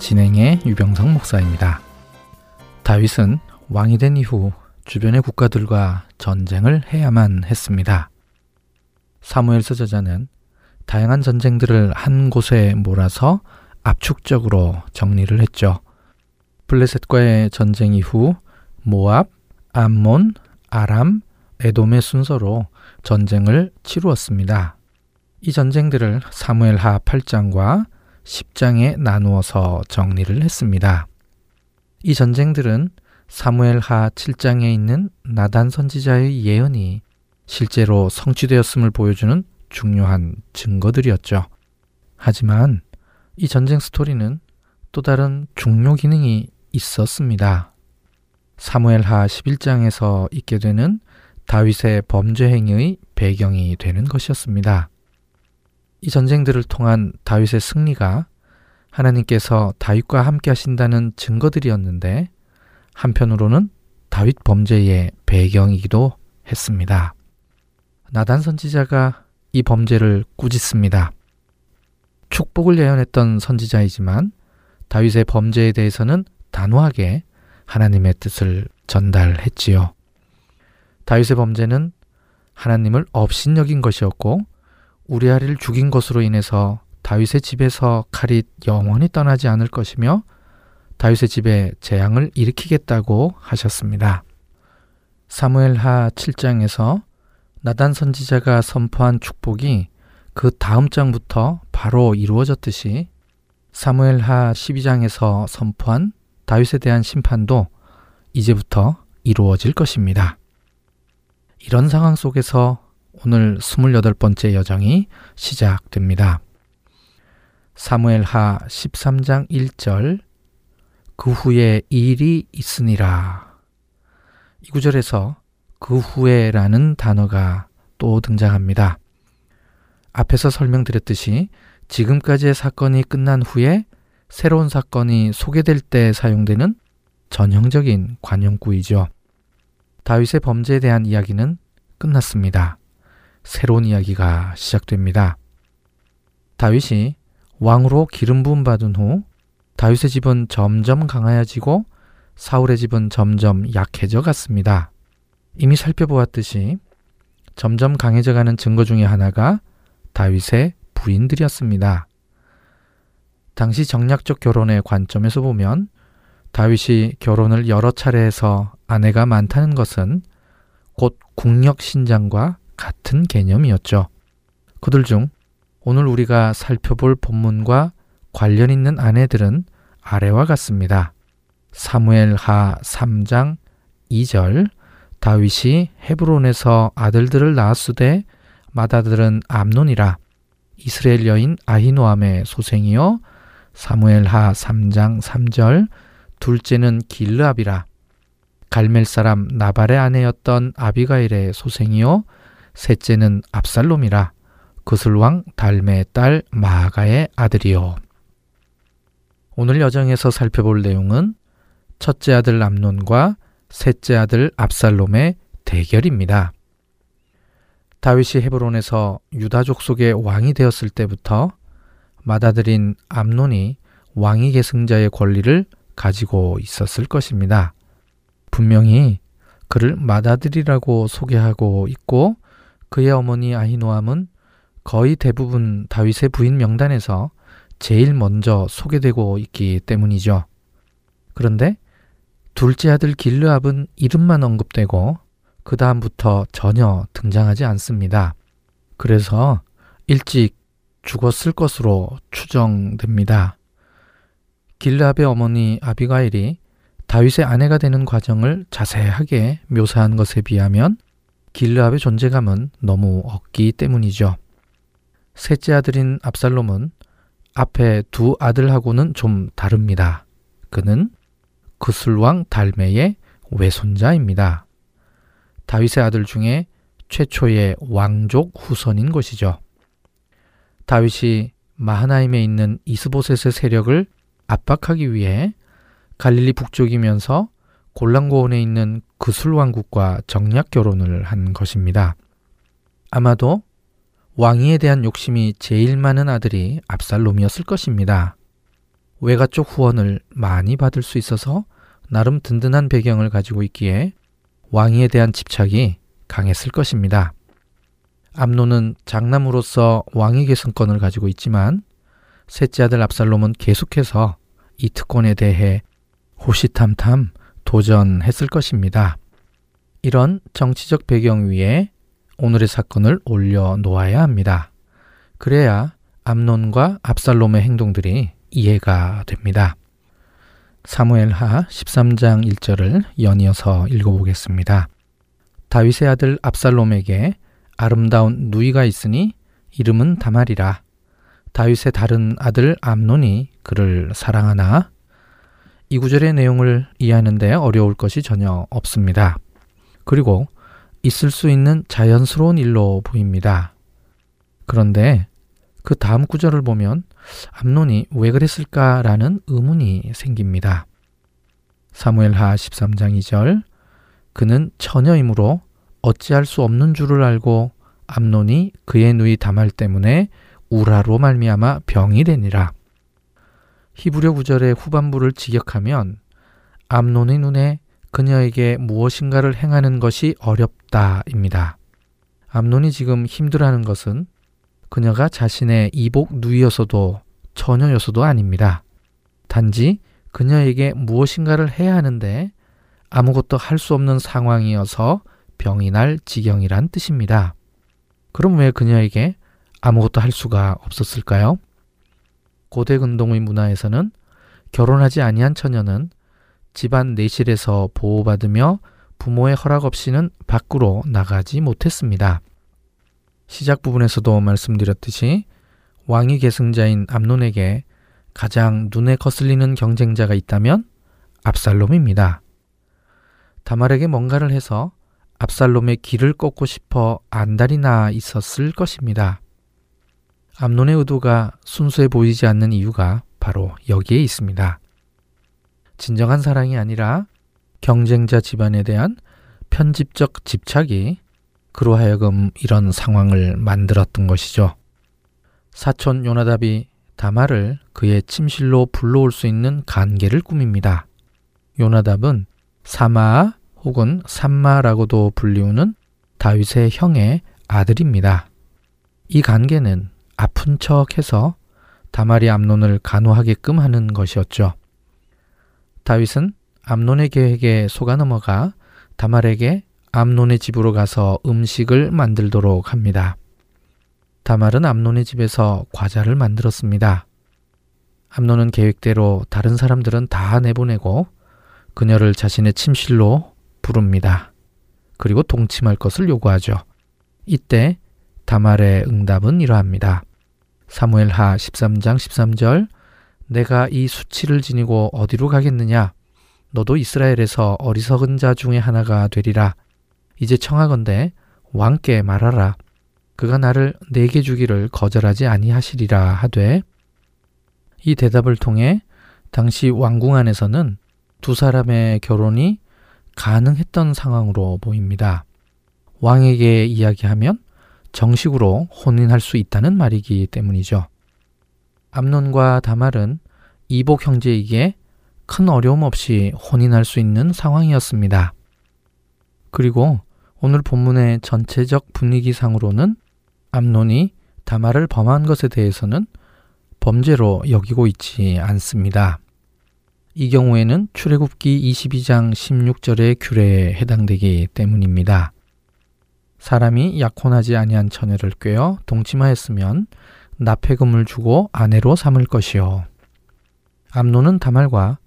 진행의 유병성 목사입니다. 다윗은 왕이 된 이후 주변의 국가들과 전쟁을 해야만 했습니다. 사무엘서 저자는 다양한 전쟁들을 한 곳에 몰아서 압축적으로 정리를 했죠. 블레셋과의 전쟁 이후 모압, 암몬, 아람, 에돔의 순서로 전쟁을 치루었습니다. 이 전쟁들을 사무엘 하 8장과 10장에 나누어서 정리를 했습니다. 이 전쟁들은 사무엘하 7장에 있는 나단 선지자의 예언이 실제로 성취되었음을 보여주는 중요한 증거들이었죠. 하지만 이 전쟁 스토리는 또 다른 중요 기능이 있었습니다. 사무엘하 11장에서 있게 되는 다윗의 범죄 행위의 배경이 되는 것이었습니다. 이 전쟁들을 통한 다윗의 승리가 하나님께서 다윗과 함께 하신다는 증거들이었는데 한편으로는 다윗 범죄의 배경이기도 했습니다. 나단 선지자가 이 범죄를 꾸짖습니다. 축복을 예언했던 선지자이지만 다윗의 범죄에 대해서는 단호하게 하나님의 뜻을 전달했지요. 다윗의 범죄는 하나님을 업신여긴 것이었고 우리아리를 죽인 것으로 인해서 다윗의 집에서 칼이 영원히 떠나지 않을 것이며 다윗의 집에 재앙을 일으키겠다고 하셨습니다. 사무엘하 7장에서 나단 선지자가 선포한 축복이 그 다음 장부터 바로 이루어졌듯이 사무엘하 12장에서 선포한 다윗에 대한 심판도 이제부터 이루어질 것입니다. 이런 상황 속에서 오늘 28번째 여정이 시작됩니다. 사무엘 하 13장 1절 그 후에 일이 있으니라. 이 구절에서 그 후에라는 단어가 또 등장합니다. 앞에서 설명드렸듯이 지금까지의 사건이 끝난 후에 새로운 사건이 소개될 때 사용되는 전형적인 관용구이죠. 다윗의 범죄에 대한 이야기는 끝났습니다. 새로운 이야기가 시작됩니다. 다윗이 왕으로 기름 부음 받은 후 다윗의 집은 점점 강하여지고 사울의 집은 점점 약해져 갔습니다. 이미 살펴보았듯이 점점 강해져 가는 증거 중의 하나가 다윗의 부인들이었습니다. 당시 정략적 결혼의 관점에서 보면 다윗이 결혼을 여러 차례 해서 아내가 많다는 것은 곧 국력 신장과 같은 개념이었죠. 그들 중 오늘 우리가 살펴볼 본문과 관련 있는 아내들은 아래와 같습니다. 사무엘 하 3장 2절 다윗이 헤브론에서 아들들을 낳았으되 맏아들은 암논이라 이스라엘 여인 아히노암의 소생이요 사무엘 하 3장 3절 둘째는 길르압이라 갈멜 사람 나발의 아내였던 아비가일의 소생이요 셋째는 압살롬이라 그슬왕 달메의 딸 마가의 아들이요. 오늘 여정에서 살펴볼 내용은 첫째 아들 암논과 셋째 아들 압살롬의 대결입니다. 다윗이 헤브론에서 유다족 속의 왕이 되었을 때부터 맏아들인 암논이 왕위 계승자의 권리를 가지고 있었을 것입니다. 분명히 그를 맏아들이라고 소개하고 있고 그의 어머니 아히노암은 거의 대부분 다윗의 부인 명단에서 제일 먼저 소개되고 있기 때문이죠. 그런데 둘째 아들 길르압은 이름만 언급되고 그 다음부터 전혀 등장하지 않습니다. 그래서 일찍 죽었을 것으로 추정됩니다. 길르압의 어머니 아비가일이 다윗의 아내가 되는 과정을 자세하게 묘사한 것에 비하면 길르압의 존재감은 너무 없기 때문이죠. 셋째 아들인 압살롬은 앞에 두 아들하고는 좀 다릅니다. 그는 그술왕 달메의 외손자입니다. 다윗의 아들 중에 최초의 왕족 후손인 것이죠. 다윗이 마하나임에 있는 이스보셋의 세력을 압박하기 위해 갈릴리 북쪽이면서 골란고원에 있는 그술 왕국과 정략 결혼을 한 것입니다. 아마도 왕위에 대한 욕심이 제일 많은 아들이 압살롬이었을 것입니다. 외가 쪽 후원을 많이 받을 수 있어서 나름 든든한 배경을 가지고 있기에 왕위에 대한 집착이 강했을 것입니다. 암노는 장남으로서 왕위 계승권을 가지고 있지만 셋째 아들 압살롬은 계속해서 이 특권에 대해 호시탐탐 도전했을 것입니다. 이런 정치적 배경 위에 오늘의 사건을 올려놓아야 합니다. 그래야 암론과 압살롬의 행동들이 이해가 됩니다. 사무엘하 13장 1절을 연이어서 읽어보겠습니다. 다윗의 아들 압살롬에게 아름다운 누이가 있으니 이름은 다말이라. 다윗의 다른 아들 암논이 그를 사랑하나 이 구절의 내용을 이해하는데 어려울 것이 전혀 없습니다. 그리고 있을 수 있는 자연스러운 일로 보입니다. 그런데 그 다음 구절을 보면 암론이 왜 그랬을까라는 의문이 생깁니다. 사무엘하 13장 2절 그는 처녀이므로 어찌할 수 없는 줄을 알고 암론이 그의 누이 다말 때문에 우라로 말미암아 병이 되니라. 히브리어 구절의 후반부를 직역하면 암론의 눈에 그녀에게 무엇인가를 행하는 것이 어렵다입니다. 암론이 지금 힘들어하는 것은 그녀가 자신의 이복 누이여서도 처녀여서도 아닙니다. 단지 그녀에게 무엇인가를 해야 하는데 아무것도 할 수 없는 상황이어서 병이 날 지경이란 뜻입니다. 그럼 왜 그녀에게 아무것도 할 수가 없었을까요? 고대 근동의 문화에서는 결혼하지 아니한 처녀는 집안 내실에서 보호받으며 부모의 허락 없이는 밖으로 나가지 못했습니다. 시작 부분에서도 말씀드렸듯이 왕위 계승자인 암론에게 가장 눈에 거슬리는 경쟁자가 있다면 압살롬입니다. 다말에게 뭔가를 해서 압살롬의 길을 꺾고 싶어 안달이 나 있었을 것입니다. 암론의 의도가 순수해 보이지 않는 이유가 바로 여기에 있습니다. 진정한 사랑이 아니라 경쟁자 집안에 대한 편집적 집착이 그로 하여금 이런 상황을 만들었던 것이죠. 사촌 요나답이 다마를 그의 침실로 불러올 수 있는 관계를 꾸밉니다. 요나답은 사마 혹은 삼마라고도 불리우는 다윗의 형의 아들입니다. 이 관계는 아픈 척해서 다말이 암론을 간호하게끔 하는 것이었죠. 다윗은 암론의 계획에 속아 넘어가 다말에게 암론의 집으로 가서 음식을 만들도록 합니다. 다말은 암론의 집에서 과자를 만들었습니다. 암론은 계획대로 다른 사람들은 다 내보내고 그녀를 자신의 침실로 부릅니다. 그리고 동침할 것을 요구하죠. 이때 다말의 응답은 이러합니다. 사무엘하 13장 13절 내가 이 수치를 지니고 어디로 가겠느냐? 너도 이스라엘에서 어리석은 자 중에 하나가 되리라. 이제 청하건대 왕께 말하라. 그가 나를 내게 주기를 거절하지 아니하시리라 하되 이 대답을 통해 당시 왕궁 안에서는 두 사람의 결혼이 가능했던 상황으로 보입니다. 왕에게 이야기하면 정식으로 혼인할 수 있다는 말이기 때문이죠. 암론과 다말은 이복 형제이기에 큰 어려움 없이 혼인할 수 있는 상황이었습니다. 그리고 오늘 본문의 전체적 분위기상으로는 암론이 다말을 범한 것에 대해서는 범죄로 여기고 있지 않습니다. 이 경우에는 출애굽기 22장 16절의 규례에 해당되기 때문입니다. 사람이 약혼하지 아니한 처녀를 꿰어 동침하였으면 납폐금을 주고 아내로 삼을 것이요. 암노는 다말과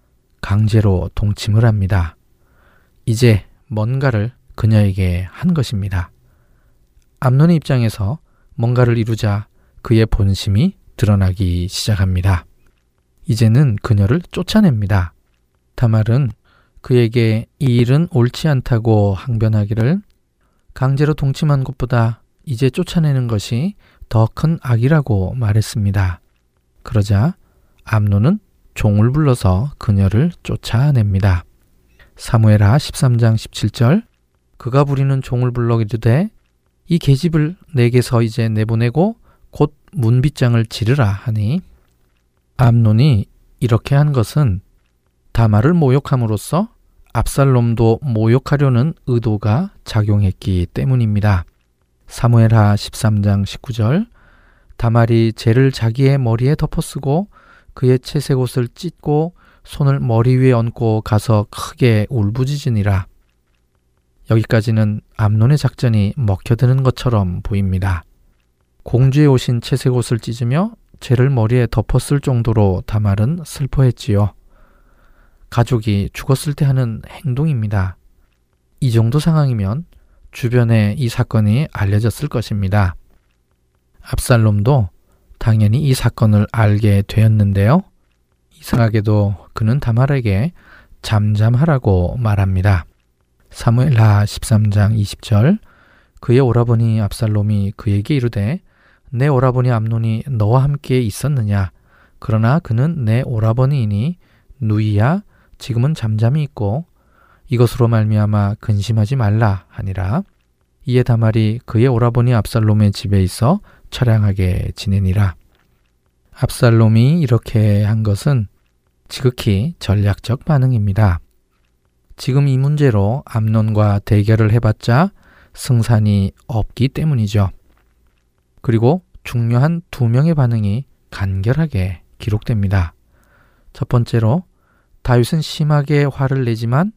강제로 동침을 합니다. 이제 뭔가를 그녀에게 한 것입니다. 암논의 입장에서 뭔가를 이루자 그의 본심이 드러나기 시작합니다. 이제는 그녀를 쫓아냅니다. 다말은 그에게 이 일은 옳지 않다고 항변하기를 강제로 동침한 것보다 이제 쫓아내는 것이 더 큰 악이라고 말했습니다. 그러자 암노는 종을 불러서 그녀를 쫓아냅니다. 사무엘하 13장 17절 그가 부리는 종을 불러 이르되 이 계집을 내게서 이제 내보내고 곧 문빗장을 지르라 하니 암논이 이렇게 한 것은 다마를 모욕함으로써 압살롬도 모욕하려는 의도가 작용했기 때문입니다. 사무엘하 13장 19절 다말이 죄를 자기의 머리에 덮어쓰고 그의 채색 옷을 찢고 손을 머리 위에 얹고 가서 크게 울부짖으니라. 여기까지는 암론의 작전이 먹혀드는 것처럼 보입니다. 공주에 오신 채색 옷을 찢으며 죄를 머리에 덮었을 정도로 다말은 슬퍼했지요. 가족이 죽었을 때 하는 행동입니다. 이 정도 상황이면 주변에 이 사건이 알려졌을 것입니다. 압살롬도 당연히 이 사건을 알게 되었는데요. 이상하게도 그는 다말에게 잠잠하라고 말합니다. 사무엘하 13장 20절 그의 오라버니 압살롬이 그에게 이르되 내 오라버니 암논이 너와 함께 있었느냐 그러나 그는 내 오라버니이니 누이야 지금은 잠잠히 있고 이것으로 말미암아 근심하지 말라 하니라 이에 다말이 그의 오라버니 압살롬의 집에 있어 처량하게 지내니라 압살롬이 이렇게 한 것은 지극히 전략적 반응입니다. 지금 이 문제로 암론과 대결을 해봤자 승산이 없기 때문이죠. 그리고 중요한 두 명의 반응이 간결하게 기록됩니다. 첫 번째로 다윗은 심하게 화를 내지만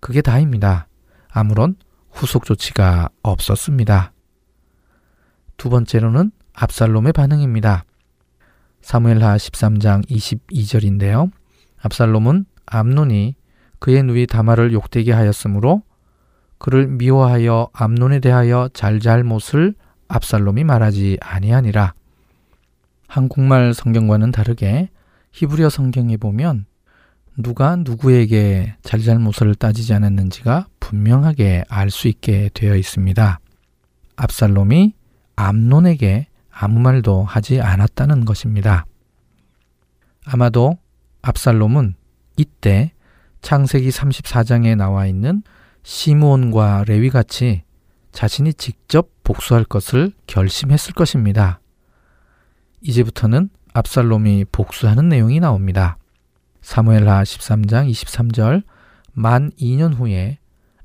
그게 다입니다. 아무런 후속 조치가 없었습니다. 두 번째로는 압살롬의 반응입니다. 사무엘하 13장 22절인데요. 압살롬은 암논이 그의 누이 다말을 욕되게 하였으므로 그를 미워하여 암논에 대하여 잘잘못을 압살롬이 말하지 아니하니라. 한국말 성경과는 다르게 히브리어 성경에 보면 누가 누구에게 잘잘못을 따지지 않았는지가 분명하게 알 수 있게 되어 있습니다. 압살롬이 암논에게 아무 말도 하지 않았다는 것입니다. 아마도 압살롬은 이때 창세기 34장에 나와 있는 시므온과 레위 같이 자신이 직접 복수할 것을 결심했을 것입니다. 이제부터는 압살롬이 복수하는 내용이 나옵니다. 사무엘하 13장 23절 만 2년 후에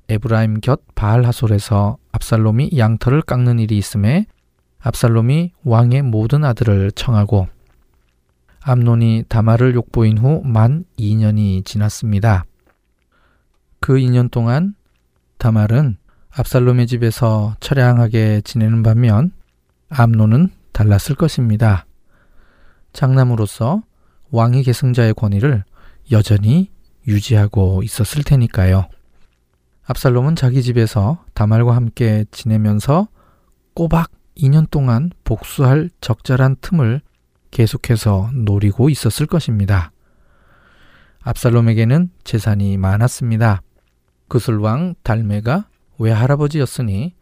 에브라임 곁 바알하솔에서 압살롬이 양털을 깎는 일이 있음에 압살롬이 왕의 모든 아들을 청하고 암논이 다말을 욕보인 후 만 2년이 지났습니다. 그 2년 동안 다말은 압살롬의 집에서 처량하게 지내는 반면 암논은 달랐을 것입니다. 장남으로서 왕의 계승자의 권위를 여전히 유지하고 있었을 테니까요. 압살롬은 자기 집에서 다말과 함께 지내면서 꼬박 2년 동안 복수할 적절한 틈을 계속해서 노리고 있었을 것입니다. 압살롬에게는 재산이 많았습니다. 그술왕 달메가 외할아버지였으니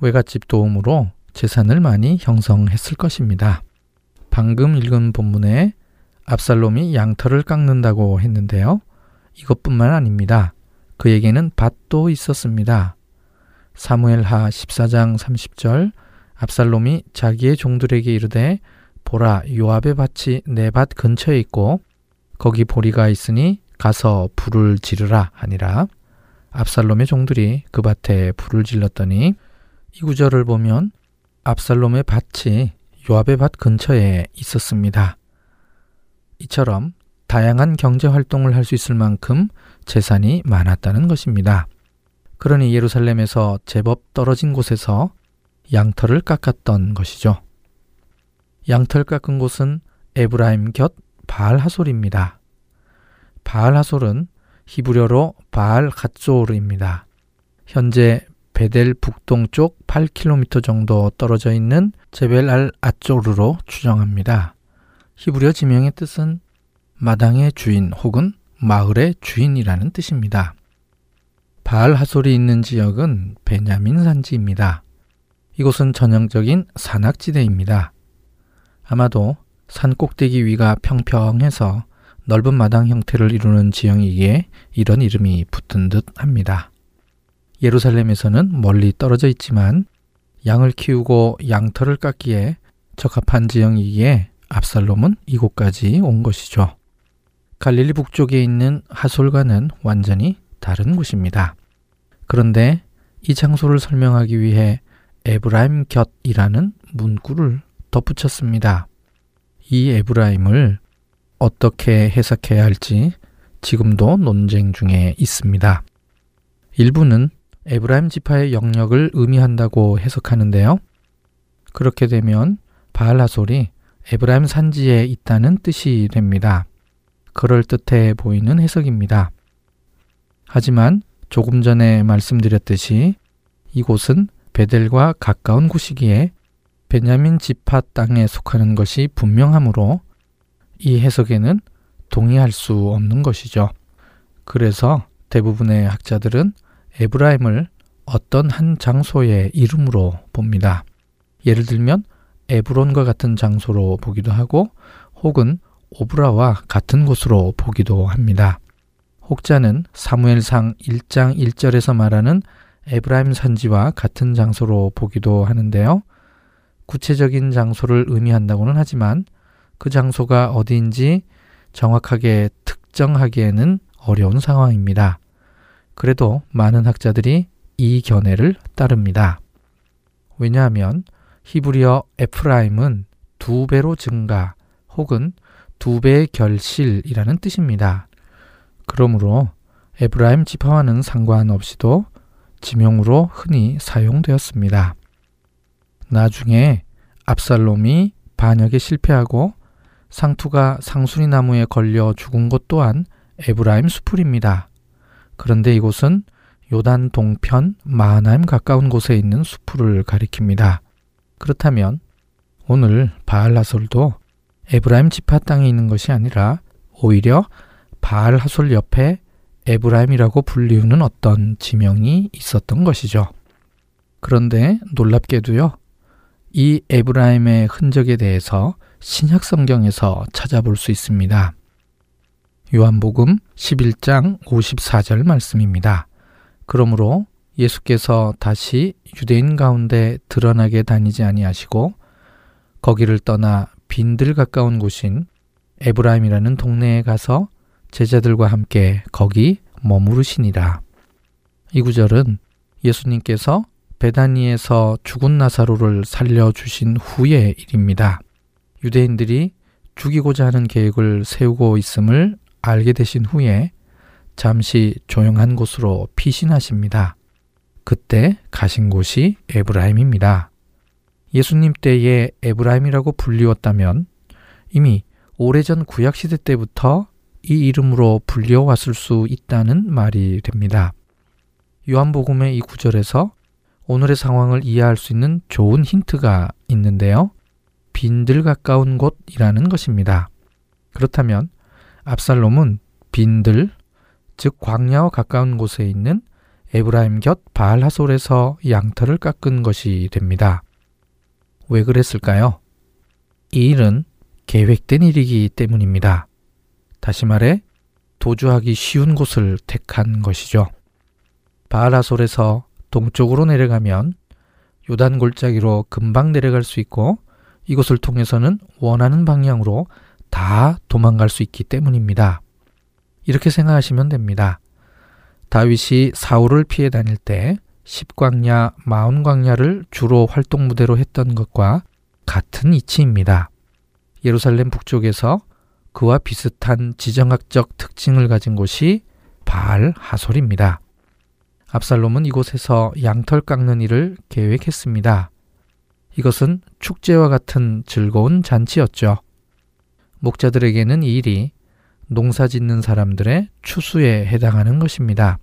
외갓집 도움으로 재산을 많이 형성했을 것입니다. 방금 읽은 본문에 압살롬이 양털을 깎는다고 했는데요. 이것뿐만 아닙니다. 그에게는 밭도 있었습니다. 사무엘하 14장 30절 압살롬이 자기의 종들에게 이르되 보라 요압의 밭이 내 밭 근처에 있고 거기 보리가 있으니 가서 불을 지르라 하니라. 압살롬의 종들이 그 밭에 불을 질렀더니 이 구절을 보면 압살롬의 밭이 요압의 밭 근처에 있었습니다. 이처럼 다양한 경제 활동을 할 수 있을 만큼 재산이 많았다는 것입니다. 그러니 예루살렘에서 제법 떨어진 곳에서 양털을 깎았던 것이죠. 양털 깎은 곳은 에브라임 곁 바알 하솔입니다. 바알 하솔은 히브리어로 바알 갓조르입니다. 현재 베델 북동쪽 8km 정도 떨어져 있는 제벨 알 아조르로 추정합니다. 히브리어 지명의 뜻은 마당의 주인 혹은 마을의 주인이라는 뜻입니다. 바알 하솔이 있는 지역은 베냐민 산지입니다. 이곳은 전형적인 산악지대입니다. 아마도 산 꼭대기 위가 평평해서 넓은 마당 형태를 이루는 지형이기에 이런 이름이 붙은 듯 합니다. 예루살렘에서는 멀리 떨어져 있지만 양을 키우고 양털을 깎기에 적합한 지형이기에 압살롬은 이곳까지 온 것이죠. 갈릴리 북쪽에 있는 하솔과는 완전히 다른 곳입니다. 그런데 이 장소를 설명하기 위해 에브라임 곁이라는 문구를 덧붙였습니다. 이 에브라임을 어떻게 해석해야 할지 지금도 논쟁 중에 있습니다. 일부는 에브라임 지파의 영역을 의미한다고 해석하는데요. 그렇게 되면 바알하솔이 에브라임 산지에 있다는 뜻이 됩니다. 그럴듯해 보이는 해석입니다. 하지만 조금 전에 말씀드렸듯이 이곳은 베델과 가까운 곳이기에 베냐민 지파 땅에 속하는 것이 분명하므로 이 해석에는 동의할 수 없는 것이죠. 그래서 대부분의 학자들은 에브라임을 어떤 한 장소의 이름으로 봅니다. 예를 들면 에브론과 같은 장소로 보기도 하고 혹은 오브라와 같은 곳으로 보기도 합니다. 혹자는 사무엘상 1장 1절에서 말하는 에브라임 산지와 같은 장소로 보기도 하는데요. 구체적인 장소를 의미한다고는 하지만 그 장소가 어디인지 정확하게 특정하기에는 어려운 상황입니다. 그래도 많은 학자들이 이 견해를 따릅니다. 왜냐하면 히브리어 에프라임은 두 배로 증가 혹은 두 배의 결실이라는 뜻입니다. 그러므로 에브라임 지파와는 상관없이도 지명으로 흔히 사용되었습니다. 나중에 압살롬이 반역에 실패하고 상투가 상수리 나무에 걸려 죽은 곳 또한 에브라임 수풀입니다. 그런데 이곳은 요단 동편 마하나임 가까운 곳에 있는 수풀을 가리킵니다. 그렇다면 오늘 바알하솔도 에브라임 지파 땅에 있는 것이 아니라 오히려 바알하솔 옆에 에브라임이라고 불리우는 어떤 지명이 있었던 것이죠. 그런데 놀랍게도요. 이 에브라임의 흔적에 대해서 신약 성경에서 찾아볼 수 있습니다. 요한복음 11장 54절 말씀입니다. 그러므로 예수께서 다시 유대인 가운데 드러나게 다니지 아니하시고 거기를 떠나 빈들 가까운 곳인 에브라임이라는 동네에 가서 제자들과 함께 거기 머무르시니라. 이 구절은 예수님께서 베다니에서 죽은 나사로를 살려주신 후의 일입니다. 유대인들이 죽이고자 하는 계획을 세우고 있음을 알게 되신 후에 잠시 조용한 곳으로 피신하십니다. 그때 가신 곳이 에브라임입니다. 예수님 때에 에브라임이라고 불리웠다면 이미 오래전 구약시대 때부터 이 이름으로 불려왔을 수 있다는 말이 됩니다. 요한복음의 이 구절에서 오늘의 상황을 이해할 수 있는 좋은 힌트가 있는데요. 빈들 가까운 곳이라는 것입니다. 그렇다면 압살롬은 빈들, 즉 광야와 가까운 곳에 있는 에브라임 곁 바알 하솔에서 양털을 깎은 것이 됩니다. 왜 그랬을까요? 이 일은 계획된 일이기 때문입니다. 다시 말해 도주하기 쉬운 곳을 택한 것이죠. 바알하솔에서 동쪽으로 내려가면 요단 골짜기로 금방 내려갈 수 있고 이곳을 통해서는 원하는 방향으로 다 도망갈 수 있기 때문입니다. 이렇게 생각하시면 됩니다. 다윗이 사울을 피해 다닐 때 십광야, 마흔광야를 주로 활동 무대로 했던 것과 같은 이치입니다. 예루살렘 북쪽에서 그와 비슷한 지정학적 특징을 가진 곳이 바알 하솔입니다. 압살롬은 이곳에서 양털 깎는 일을 계획했습니다. 이것은 축제와 같은 즐거운 잔치였죠. 목자들에게는 이 일이 농사 짓는 사람들의 추수에 해당하는 것입니다.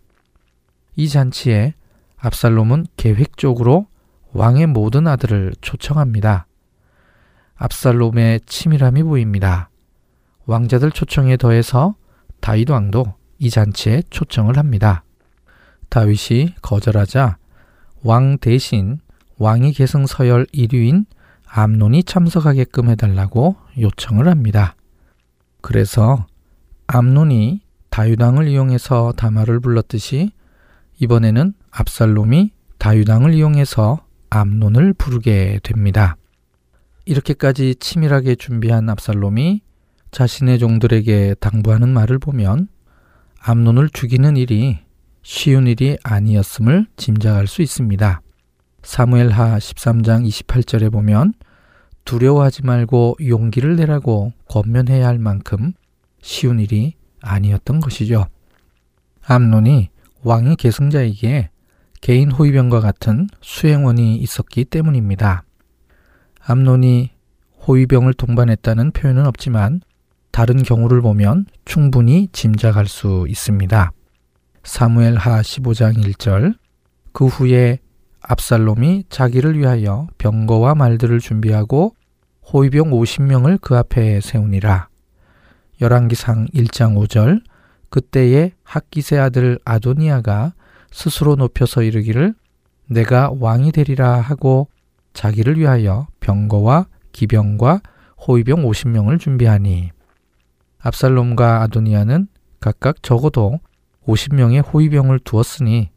이 잔치에 압살롬은 계획적으로 왕의 모든 아들을 초청합니다. 압살롬의 치밀함이 보입니다. 왕자들 초청에 더해서 다윗 왕도 이 잔치에 초청을 합니다. 다윗이 거절하자 왕 대신 왕위 계승 서열 1위인 암논이 참석하게끔 해달라고 요청을 합니다. 그래서 암논이 다유당을 이용해서 다마를 불렀듯이 이번에는 압살롬이 다유당을 이용해서 암논을 부르게 됩니다. 이렇게까지 치밀하게 준비한 압살롬이 자신의 종들에게 당부하는 말을 보면 암논을 죽이는 일이 쉬운 일이 아니었음을 짐작할 수 있습니다. 사무엘하 13장 28절에 보면 두려워하지 말고 용기를 내라고 권면해야 할 만큼 쉬운 일이 아니었던 것이죠. 암논이 왕의 계승자에게 개인 호위병과 같은 수행원이 있었기 때문입니다. 암논이 호위병을 동반했다는 표현은 없지만 다른 경우를 보면 충분히 짐작할 수 있습니다. 사무엘 하 15장 1절 그 후에 압살롬이 자기를 위하여 병거와 말들을 준비하고 호위병 50명을 그 앞에 세우니라. 열왕기상 1장 5절 그때에 학기세 아들 아도니아가 스스로 높여서 이르기를 내가 왕이 되리라 하고 자기를 위하여 병거와 기병과 호위병 50명을 준비하니 압살롬과 아도니아는 각각 적어도 50명의 호위병을 두었으니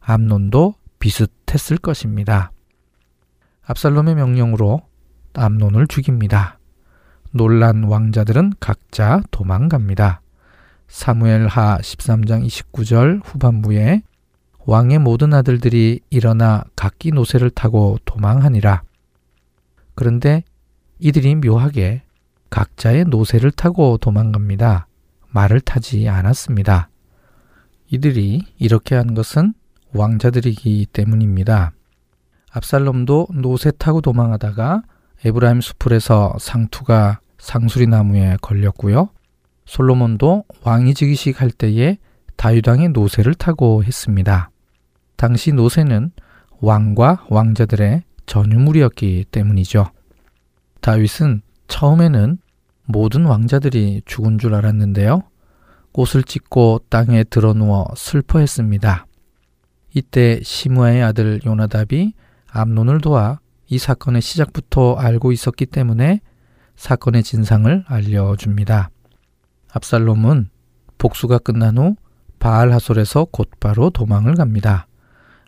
암논도 비슷했을 것입니다. 압살롬의 명령으로 암논을 죽입니다. 놀란 왕자들은 각자 도망갑니다. 사무엘 하 13장 29절 후반부에 왕의 모든 아들들이 일어나 각기 노새를 타고 도망하니라. 그런데 이들이 묘하게 각자의 노새를 타고 도망갑니다. 말을 타지 않았습니다. 이들이 이렇게 한 것은 왕자들이기 때문입니다. 압살롬도 노새 타고 도망하다가 에브라임 수풀에서 상투가 상수리 나무에 걸렸고요. 솔로몬도 왕이 즉위식 할 때에 다유당의 노새를 타고 했습니다. 당시 노새는 왕과 왕자들의 전유물이었기 때문이죠. 다윗은 처음에는 모든 왕자들이 죽은 줄 알았는데요. 꽃을 찢고 땅에 드러 누워 슬퍼했습니다. 이때 시므아의 아들 요나답이 암논을 도와 이 사건의 시작부터 알고 있었기 때문에 사건의 진상을 알려줍니다. 압살롬은 복수가 끝난 후 바알 하솔에서 곧바로 도망을 갑니다.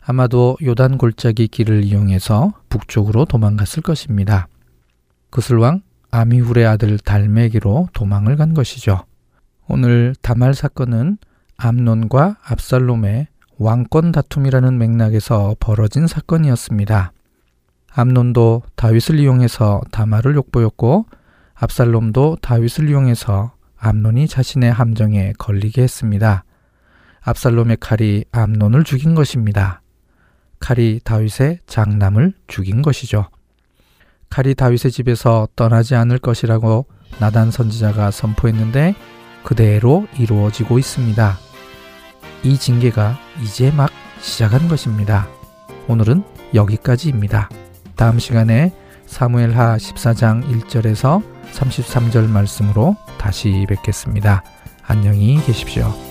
아마도 요단 골짜기 길을 이용해서 북쪽으로 도망갔을 것입니다. 그슬왕 아미훌의 아들 달메기로 도망을 간 것이죠. 오늘 다말 사건은 암논과 압살롬의 왕권 다툼이라는 맥락에서 벌어진 사건이었습니다. 암논도 다윗을 이용해서 다말을 욕보였고 압살롬도 다윗을 이용해서 암논이 자신의 함정에 걸리게 했습니다. 압살롬의 칼이 암논을 죽인 것입니다. 칼이 다윗의 장남을 죽인 것이죠. 칼이 다윗의 집에서 떠나지 않을 것이라고 나단 선지자가 선포했는데 그대로 이루어지고 있습니다. 이 징계가 이제 막 시작한 것입니다. 오늘은 여기까지입니다. 다음 시간에 사무엘하 14장 1절에서 33절 말씀으로 다시 뵙겠습니다. 안녕히 계십시오.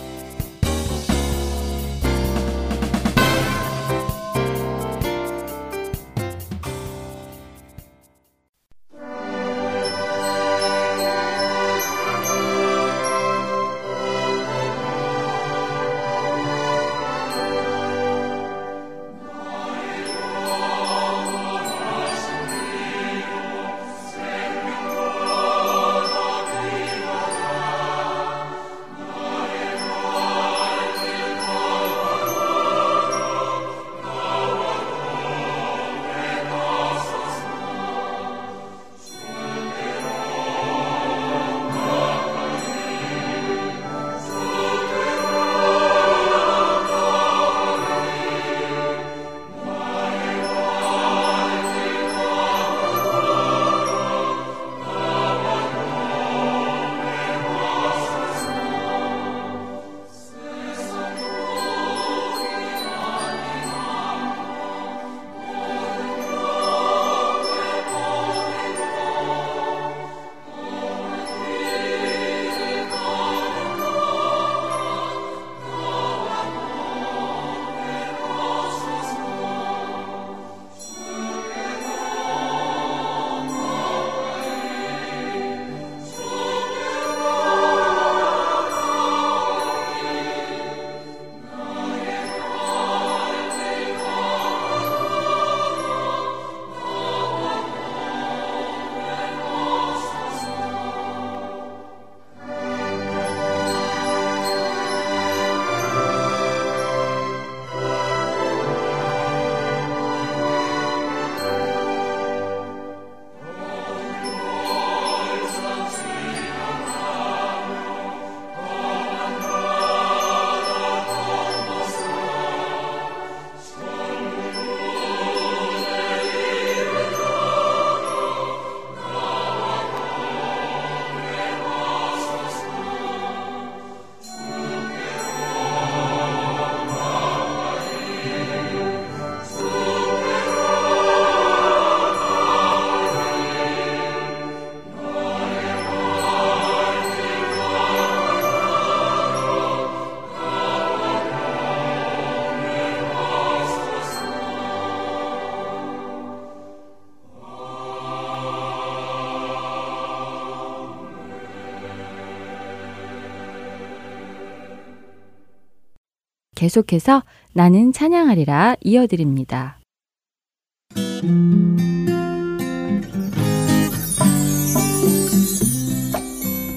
계속해서 나는 찬양하리라 이어드립니다.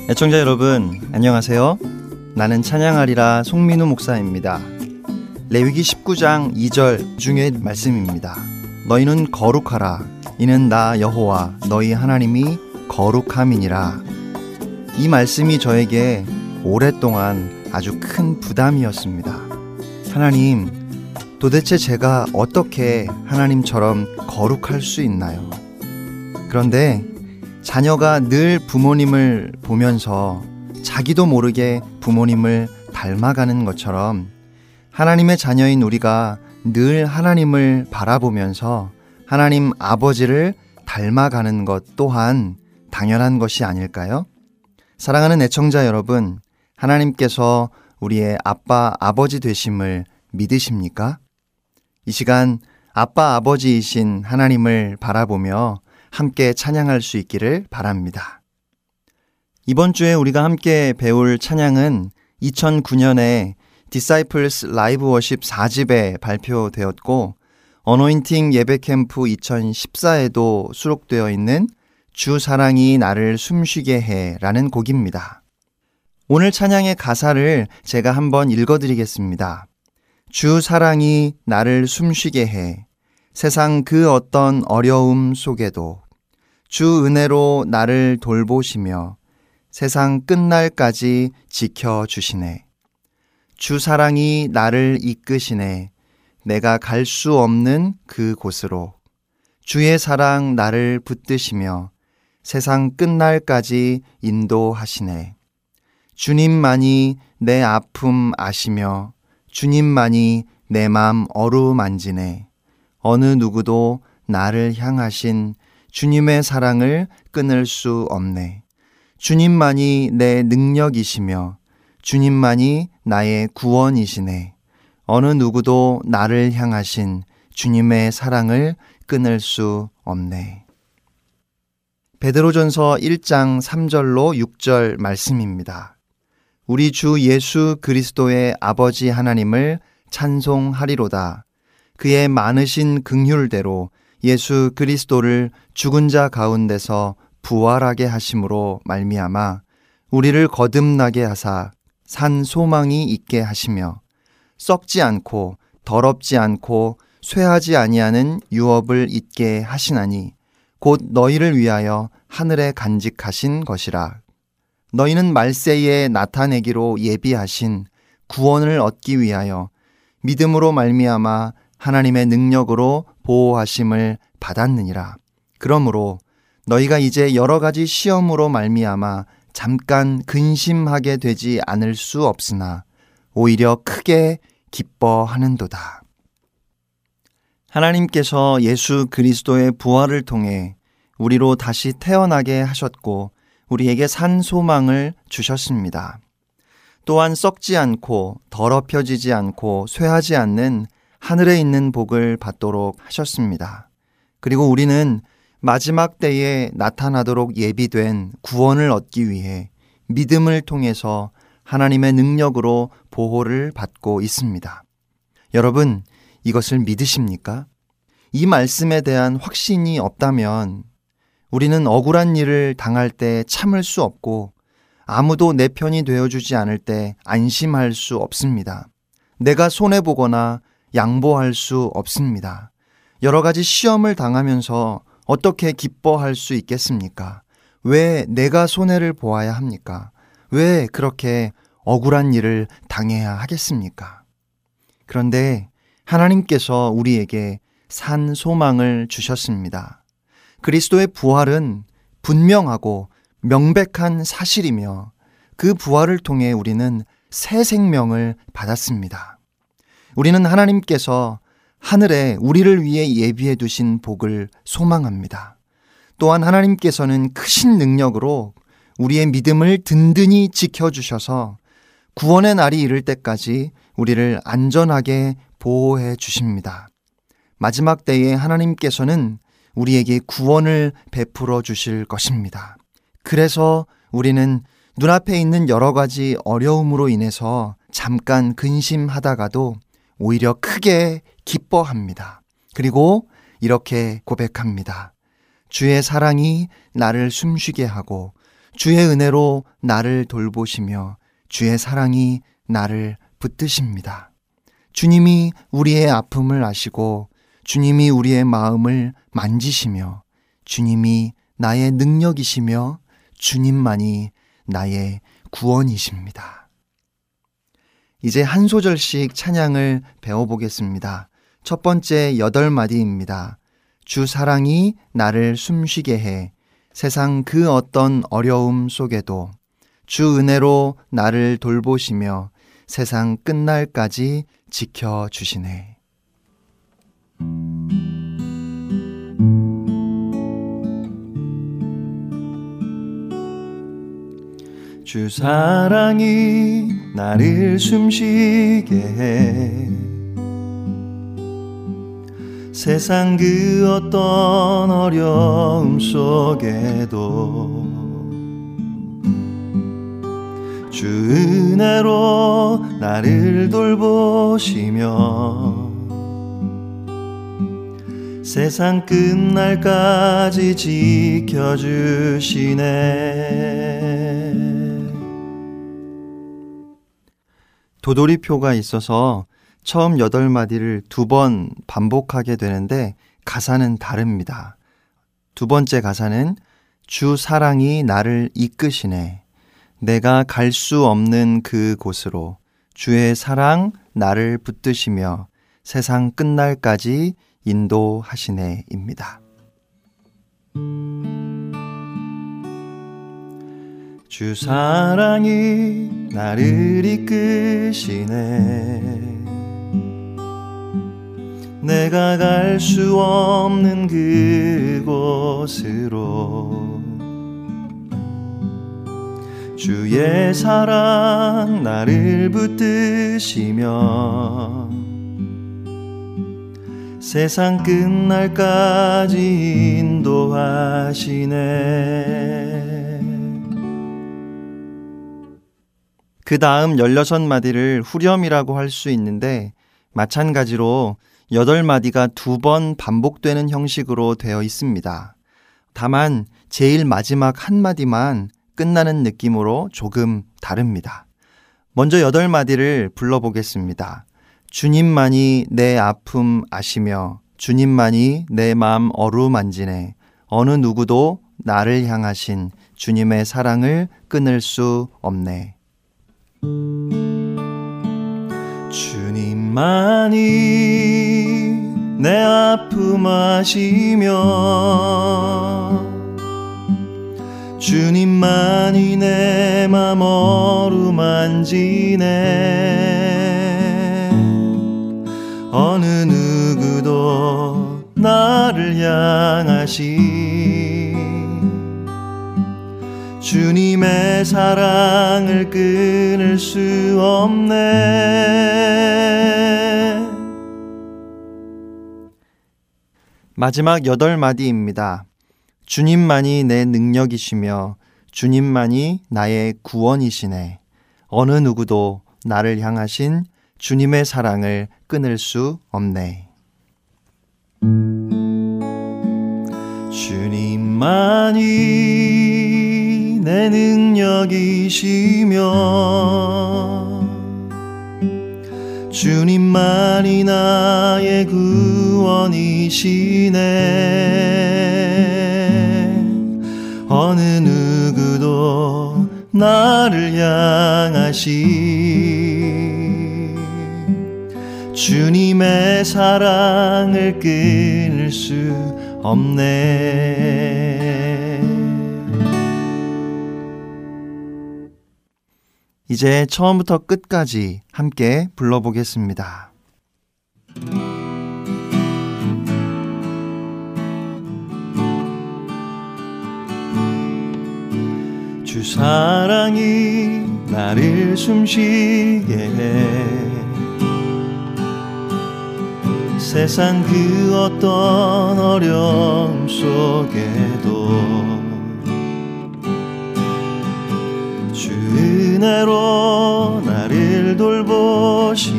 애청자 여러분, 안녕하세요. 나는 찬양하리라 송민우 목사입니다. 레위기 19장 2절 중의 말씀입니다. 너희는 거룩하라. 이는 나 여호와 너희 하나님이 거룩함이니라. 이 말씀이 저에게 오랫동안 아주 큰 부담이었습니다. 하나님, 도대체 제가 어떻게 하나님처럼 거룩할 수 있나요? 그런데 자녀가 늘 부모님을 보면서 자기도 모르게 부모님을 닮아가는 것처럼 하나님의 자녀인 우리가 늘 하나님을 바라보면서 하나님 아버지를 닮아가는 것 또한 당연한 것이 아닐까요? 사랑하는 애청자 여러분, 하나님께서 우리의 아빠, 아버지 되심을 믿으십니까? 이 시간 아빠, 아버지이신 하나님을 바라보며 함께 찬양할 수 있기를 바랍니다. 이번 주에 우리가 함께 배울 찬양은 2009년에 Disciples Live Worship 4집에 발표되었고 어노인팅 예배 캠프 2014에도 수록되어 있는 주 사랑이 나를 숨쉬게 해라는 곡입니다. 오늘 찬양의 가사를 제가 한번 읽어 드리겠습니다. 주 사랑이 나를 숨쉬게 해 세상 그 어떤 어려움 속에도 주 은혜로 나를 돌보시며 세상 끝날까지 지켜주시네. 주 사랑이 나를 이끄시네. 내가 갈 수 없는 그 곳으로. 주의 사랑 나를 붙드시며 세상 끝날까지 인도하시네. 주님만이 내 아픔 아시며 주님만이 내 맘 어루만지네. 어느 누구도 나를 향하신 주님의 사랑을 끊을 수 없네. 주님만이 내 능력이시며 주님만이 나의 구원이시네. 어느 누구도 나를 향하신 주님의 사랑을 끊을 수 없네. 베드로전서 1장 3절로 6절 말씀입니다. 우리 주 예수 그리스도의 아버지 하나님을 찬송하리로다. 그의 많으신 긍휼대로 예수 그리스도를 죽은 자 가운데서 부활하게 하심으로 말미암아 우리를 거듭나게 하사 산 소망이 있게 하시며 썩지 않고 더럽지 않고 쇠하지 아니하는 유업을 잊게 하시나니 곧 너희를 위하여 하늘에 간직하신 것이라 너희는 말세에 나타내기로 예비하신 구원을 얻기 위하여 믿음으로 말미암아 하나님의 능력으로 보호하심을 받았느니라. 그러므로 너희가 이제 여러 가지 시험으로 말미암아 잠깐 근심하게 되지 않을 수 없으나 오히려 크게 기뻐하는도다. 하나님께서 예수 그리스도의 부활을 통해 우리로 다시 태어나게 하셨고 우리에게 산 소망을 주셨습니다. 또한 썩지 않고 더럽혀지지 않고 쇠하지 않는 하늘에 있는 복을 받도록 하셨습니다. 그리고 우리는 마지막 때에 나타나도록 예비된 구원을 얻기 위해 믿음을 통해서 하나님의 능력으로 보호를 받고 있습니다. 여러분, 이것을 믿으십니까? 이 말씀에 대한 확신이 없다면 우리는 억울한 일을 당할 때 참을 수 없고 아무도 내 편이 되어주지 않을 때 안심할 수 없습니다. 내가 손해보거나 양보할 수 없습니다. 여러 가지 시험을 당하면서 어떻게 기뻐할 수 있겠습니까? 왜 내가 손해를 보아야 합니까? 왜 그렇게 억울한 일을 당해야 하겠습니까? 그런데 하나님께서 우리에게 산 소망을 주셨습니다. 그리스도의 부활은 분명하고 명백한 사실이며 그 부활을 통해 우리는 새 생명을 받았습니다. 우리는 하나님께서 하늘에 우리를 위해 예비해 두신 복을 소망합니다. 또한 하나님께서는 크신 능력으로 우리의 믿음을 든든히 지켜주셔서 구원의 날이 이를 때까지 우리를 안전하게 보호해 주십니다. 마지막 때에 하나님께서는 우리에게 구원을 베풀어 주실 것입니다. 그래서 우리는 눈앞에 있는 여러 가지 어려움으로 인해서 잠깐 근심하다가도 오히려 크게 기뻐합니다. 그리고 이렇게 고백합니다. 주의 사랑이 나를 숨쉬게 하고 주의 은혜로 나를 돌보시며 주의 사랑이 나를 붙드십니다. 주님이 우리의 아픔을 아시고 주님이 우리의 마음을 만지시며 주님이 나의 능력이시며 주님만이 나의 구원이십니다. 이제 한 소절씩 찬양을 배워보겠습니다. 첫 번째 여덟 마디입니다. 주 사랑이 나를 숨쉬게 해 세상 그 어떤 어려움 속에도 주 은혜로 나를 돌보시며 세상 끝날까지 지켜주시네. 주 사랑이 나를 숨쉬게 해 세상 그 어떤 어려움 속에도 주 은혜로 나를 돌보시며 세상 끝날까지 지켜주시네. 도돌이표가 있어서 처음 여덟 마디를 두 번 반복하게 되는데 가사는 다릅니다. 두 번째 가사는 주 사랑이 나를 이끄시네. 내가 갈 수 없는 그 곳으로 주의 사랑 나를 붙드시며 세상 끝날까지 인도하시네입니다. 주 사랑이 나를 이끄시네. 내가 갈 수 없는 그곳으로 주의 사랑 나를 붙드시며 세상 끝날까지 인도하시네 그 다음 16마디를 후렴이라고 할 수 있는데 마찬가지로 8마디가 두 번 반복되는 형식으로 되어 있습니다. 다만 제일 마지막 한마디만 끝나는 느낌으로 조금 다릅니다. 먼저 8마디를 불러보겠습니다. 주님만이 내 아픔 아시며 주님만이 내 마음 어루만지네 어느 누구도 나를 향하신 주님의 사랑을 끊을 수 없네. 주님만이 내 아픔 아시며 주님만이 내 맘 어루만지네 어느 누구도 나를 향하시 주님의 사랑을 끊을 수 없네. 마지막 여덟 마디입니다. 주님만이 내 능력이시며 주님만이 나의 구원이시네. 어느 누구도 나를 향하신 주님의 사랑을 끊을 수 없네. 주님만이 내 능력이시며 주님만이 나의 구원이시네. 어느 누구도 나를 향하시. 주님의 사랑을 끊을 수 없네 이제 처음부터 끝까지 함께 불러보겠습니다. 주 사랑이 나를 숨쉬게 해 세상 그 어떤 어려움 속에도 은혜로 나를 돌보시며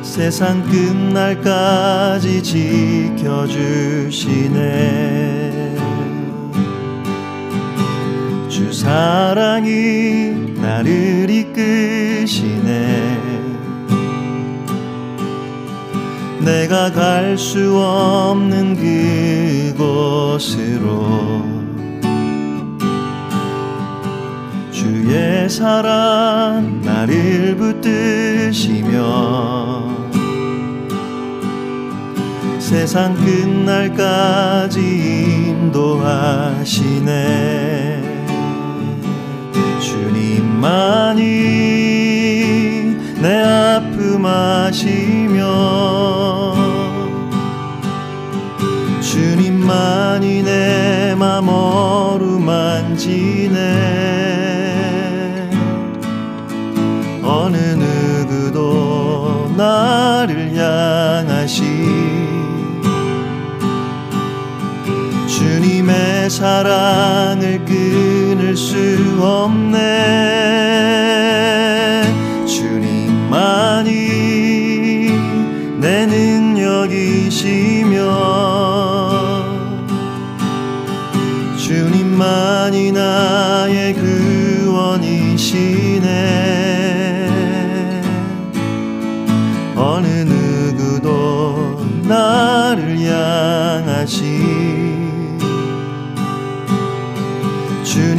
세상 끝날까지 지켜주시네. 주 사랑이 나를 이끄시네. 내가 갈 수 없는 그곳으로 주의 사랑 나를 붙드시며. 세상 끝날까지 인도하시네. 주님만이 내 아픔 아시며. 주님만이 내 맘 어루만지네 나를 향하시. 주님의 사랑을 끊을 수 없네. 주님만이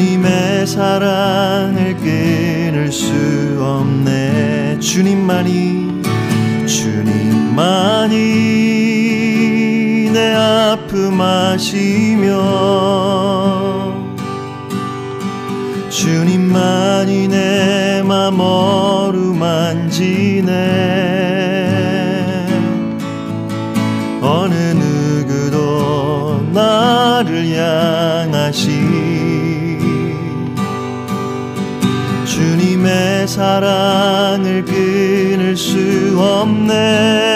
주님의 사랑을 끊을 수 없네. 주님만이 주님만이 내 아픔 아시며 주님만이 내 사랑을 끊을 수 없네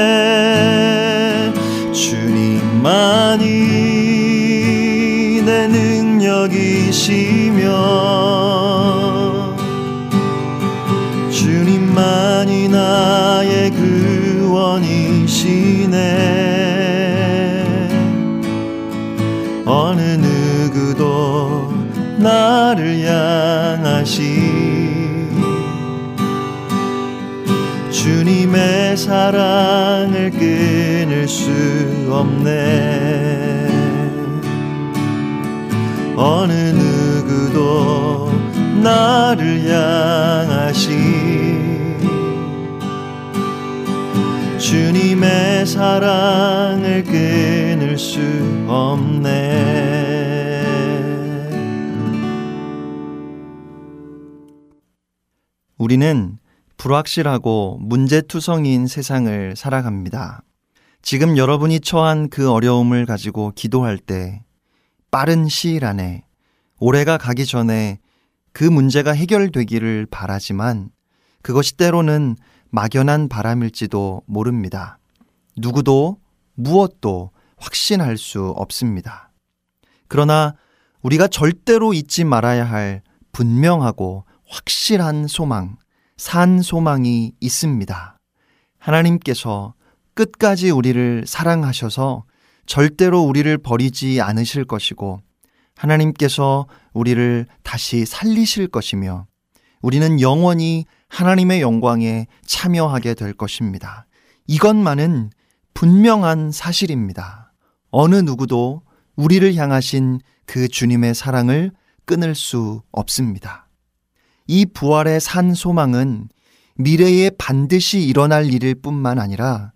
사랑을 끊을 수 없네. 어느 누구도 나를 향하시. 주님의 사랑을 끊을 수 없네. 우리는 불확실하고 문제투성이인 세상을 살아갑니다. 지금 여러분이 처한 그 어려움을 가지고 기도할 때 빠른 시일 안에 올해가 가기 전에 그 문제가 해결되기를 바라지만 그것이 때로는 막연한 바람일지도 모릅니다. 누구도 무엇도 확신할 수 없습니다. 그러나 우리가 절대로 잊지 말아야 할 분명하고 확실한 소망, 산 소망이 있습니다. 하나님께서 끝까지 우리를 사랑하셔서 절대로 우리를 버리지 않으실 것이고 하나님께서 우리를 다시 살리실 것이며 우리는 영원히 하나님의 영광에 참여하게 될 것입니다. 이것만은 분명한 사실입니다. 어느 누구도 우리를 향하신 그 주님의 사랑을 끊을 수 없습니다. 이 부활의 산 소망은 미래에 반드시 일어날 일일 뿐만 아니라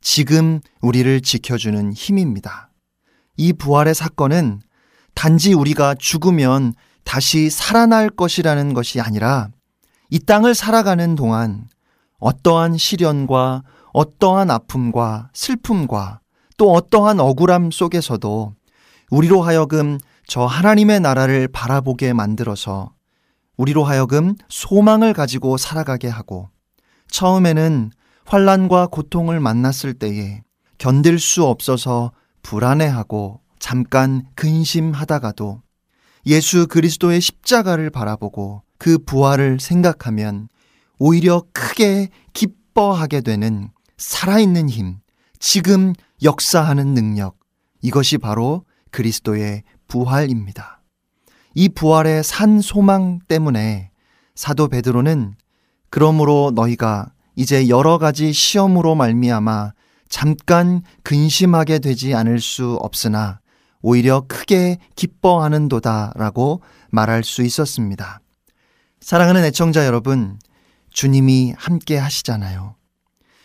지금 우리를 지켜주는 힘입니다. 이 부활의 사건은 단지 우리가 죽으면 다시 살아날 것이라는 것이 아니라 이 땅을 살아가는 동안 어떠한 시련과 어떠한 아픔과 슬픔과 또 어떠한 억울함 속에서도 우리로 하여금 저 하나님의 나라를 바라보게 만들어서 우리로 하여금 소망을 가지고 살아가게 하고 처음에는 환란과 고통을 만났을 때에 견딜 수 없어서 불안해하고 잠깐 근심하다가도 예수 그리스도의 십자가를 바라보고 그 부활을 생각하면 오히려 크게 기뻐하게 되는 살아있는 힘, 지금 역사하는 능력, 이것이 바로 그리스도의 부활입니다. 이 부활의 산 소망 때문에 사도 베드로는 그러므로 너희가 이제 여러 가지 시험으로 말미암아 잠깐 근심하게 되지 않을 수 없으나 오히려 크게 기뻐하는도다라고 말할 수 있었습니다. 사랑하는 애청자 여러분, 주님이 함께 하시잖아요.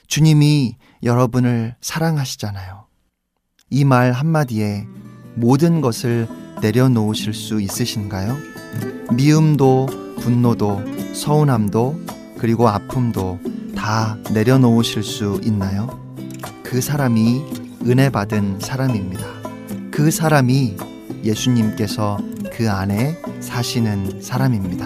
주님이 여러분을 사랑하시잖아요. 이 말 한마디에 모든 것을 내려놓으실 수 있으신가요? 미움도, 분노도, 서운함도, 그리고 아픔도 다 내려놓으실 수 있나요? 그 사람이 은혜 받은 사람입니다. 그 사람이 예수님께서 그 안에 사시는 사람입니다.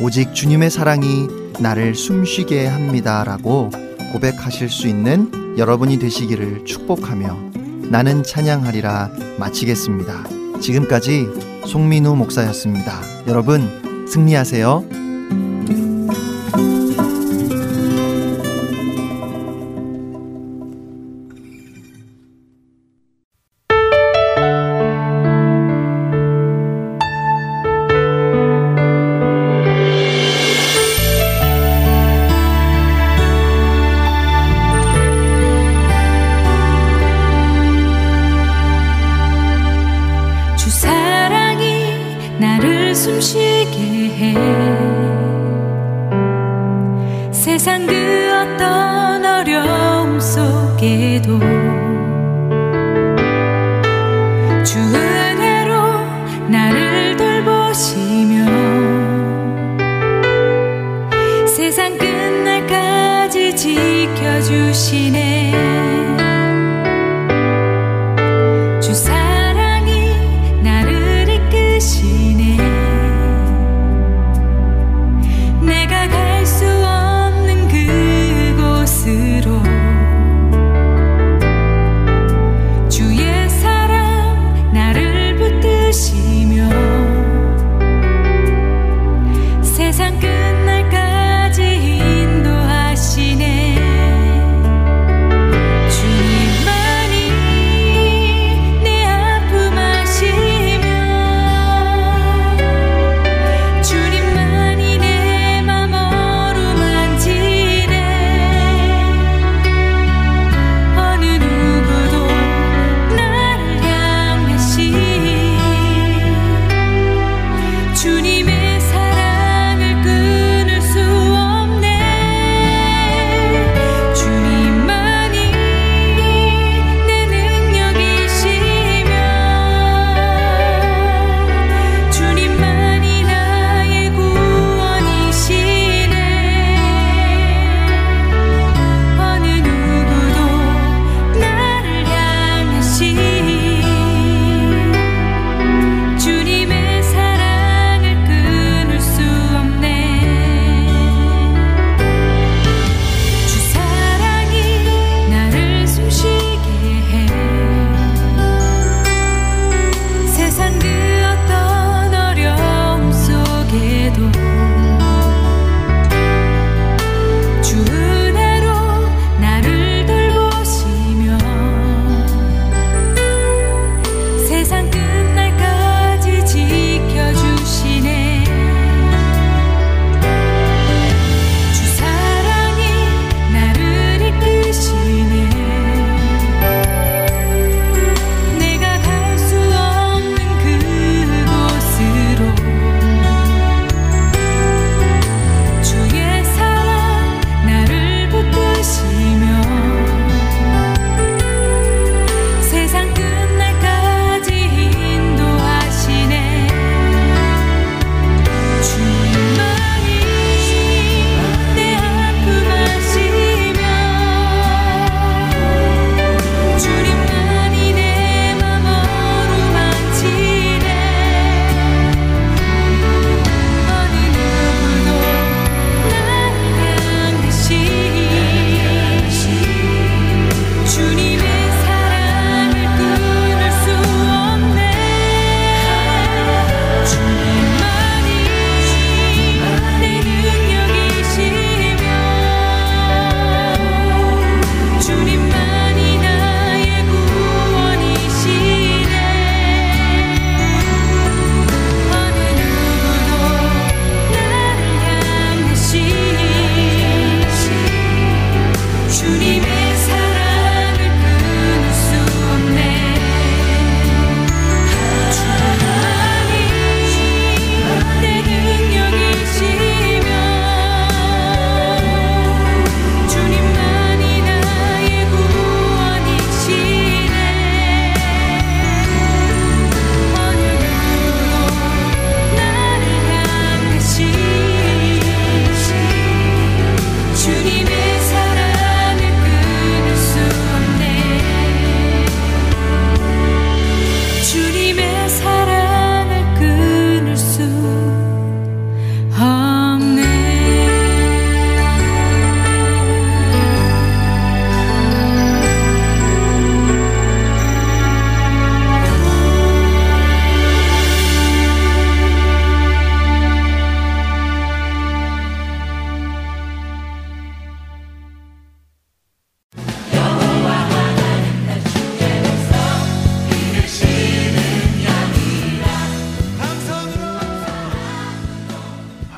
오직 주님의 사랑이 나를 숨쉬게 합니다라고 고백하실 수 있는 여러분이 되시기를 축복하며 나는 찬양하리라 마치겠습니다. 지금까지 송민우 목사였습니다. 여러분 승리하세요.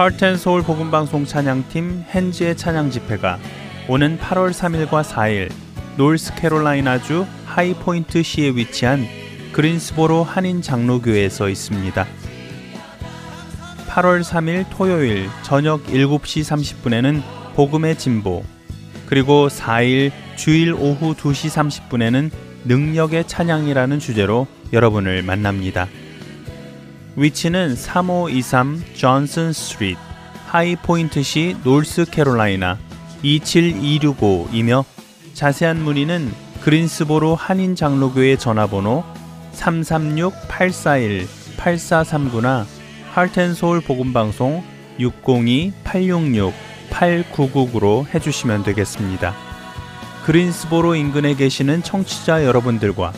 하트앤서울 복음방송 찬양팀 hen지의 찬양 집회가 오는 8월 3일과 4일 노스캐롤라이나주 하이포인트 시에 위치한 그린스보로 한인 장로교회에서 있습니다. 8월 3일 토요일 저녁 7시 30분에는 복음의 진보, 그리고 4일 주일 오후 2시 30분에는 능력의 찬양이라는 주제로 여러분을 만납니다. 위치는 3523 존슨 스트리트, 하이포인트시 노스캐롤라이나 27265이며 자세한 문의는 그린스보로 한인 장로교회 전화번호 336-841-8439나 할텐서울 복음방송 602-866-8999로 해주시면 되겠습니다. 그린스보로 인근에 계시는 청취자 여러분들과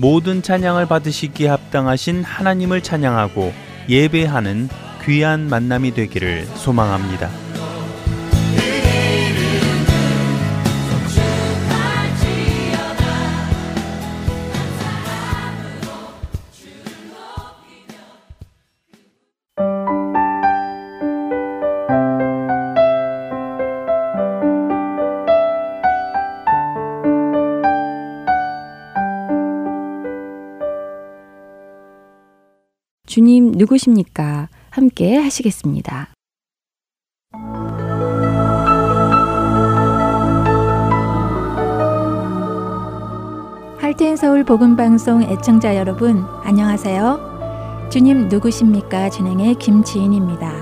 모든 찬양을 받으시기에 합당하신 하나님을 찬양하고 예배하는 귀한 만남이 되기를 소망합니다. 누구십니까? 함께 하시겠습니다. 할텐 서울 복음 방송 애청자 여러분, 안녕하세요. 주님 누구십니까? 진행의 김지인입니다.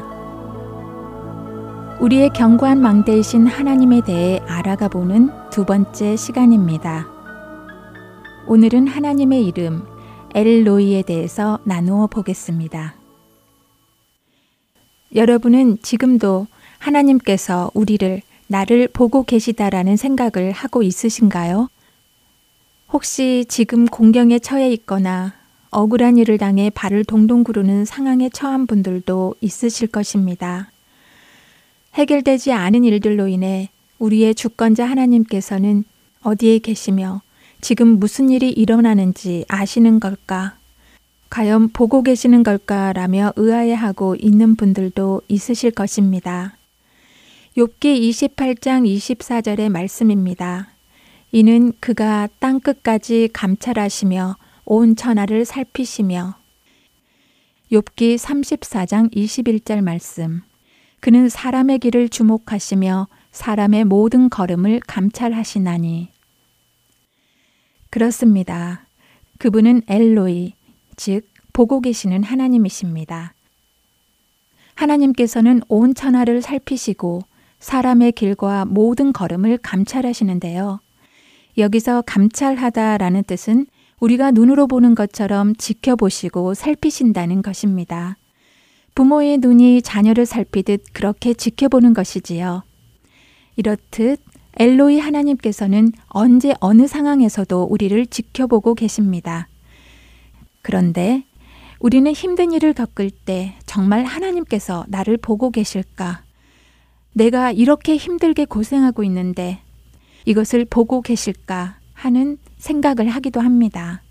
우리의 견고한 망대이신 하나님에 대해 알아가 보는 두 번째 시간입니다. 오늘은 하나님의 이름 엘로이에 대해서 나누어 보겠습니다. 여러분은 지금도 하나님께서 우리를 나를 보고 계시다라는 생각을 하고 있으신가요? 혹시 지금 공경에 처해 있거나 억울한 일을 당해 발을 동동 구르는 상황에 처한 분들도 있으실 것입니다. 해결되지 않은 일들로 인해 우리의 주권자 하나님께서는 어디에 계시며 지금 무슨 일이 일어나는지 아시는 걸까? 과연 보고 계시는 걸까라며 의아해하고 있는 분들도 있으실 것입니다. 욥기 28장 24절의 말씀입니다. 이는 그가 땅 끝까지 감찰하시며 온 천하를 살피시며 욥기 34장 21절 말씀 그는 사람의 길을 주목하시며 사람의 모든 걸음을 감찰하시나니 그렇습니다. 그분은 엘로이, 즉, 보고 계시는 하나님이십니다. 하나님께서는 온 천하를 살피시고 사람의 길과 모든 걸음을 감찰하시는데요. 여기서 감찰하다라는 뜻은 우리가 눈으로 보는 것처럼 지켜보시고 살피신다는 것입니다. 부모의 눈이 자녀를 살피듯 그렇게 지켜보는 것이지요. 이렇듯 엘로이 하나님께서는 언제 어느 상황에서도 우리를 지켜보고 계십니다. 그런데 우리는 힘든 일을 겪을 때 정말 하나님께서 나를 보고 계실까? 내가 이렇게 힘들게 고생하고 있는데 이것을 보고 계실까 하는 생각을 하기도 합니다.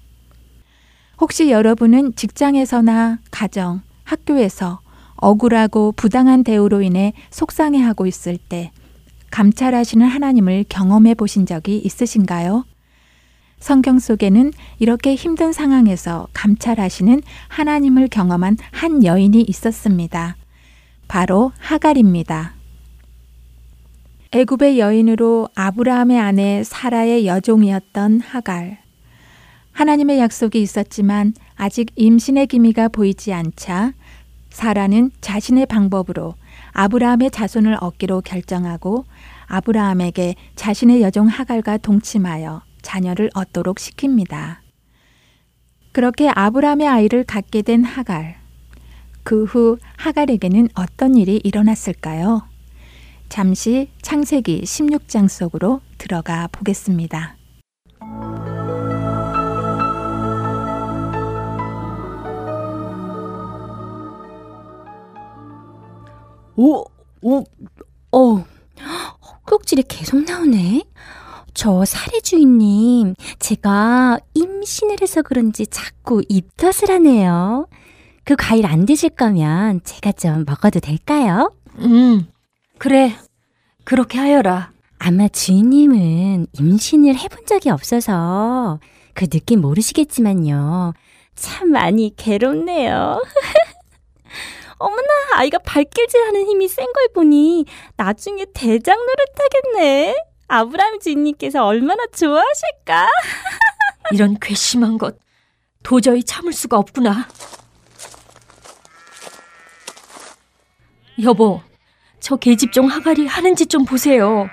혹시 여러분은 직장에서나 가정, 학교에서 억울하고 부당한 대우로 인해 속상해하고 있을 때 감찰하시는 하나님을 경험해 보신 적이 있으신가요? 성경 속에는 이렇게 힘든 상황에서 감찰하시는 하나님을 경험한 한 여인이 있었습니다. 바로 하갈입니다. 애굽의 여인으로 아브라함의 아내 사라의 여종이었던 하갈. 하나님의 약속이 있었지만 아직 임신의 기미가 보이지 않자 사라는 자신의 방법으로 아브라함의 자손을 얻기로 결정하고 아브라함에게 자신의 여종 하갈과 동침하여 자녀를 얻도록 시킵니다. 그렇게 아브라함의 아이를 갖게 된 하갈. 그 후 하갈에게는 어떤 일이 일어났을까요? 잠시 창세기 16장 속으로 들어가 보겠습니다. 오, 오, 어, 헛격질이 계속 나오네. 저 사례 주인님, 제가 임신을 해서 그런지 자꾸 입덧을 하네요. 그 과일 안 드실 거면 제가 좀 먹어도 될까요? 음, 그래. 그렇게 하여라. 아마 주인님은 임신을 해본 적이 없어서 그 느낌 모르시겠지만요. 참 많이 괴롭네요. 어머나, 아이가 발길질하는 힘이 센 걸 보니 나중에 대장 노릇하겠네. 아브라함 주인님께서 얼마나 좋아하실까? 이런 괘씸한 것 도저히 참을 수가 없구나. 여보, 저 계집종 하갈이 하는 짓 좀 보세요.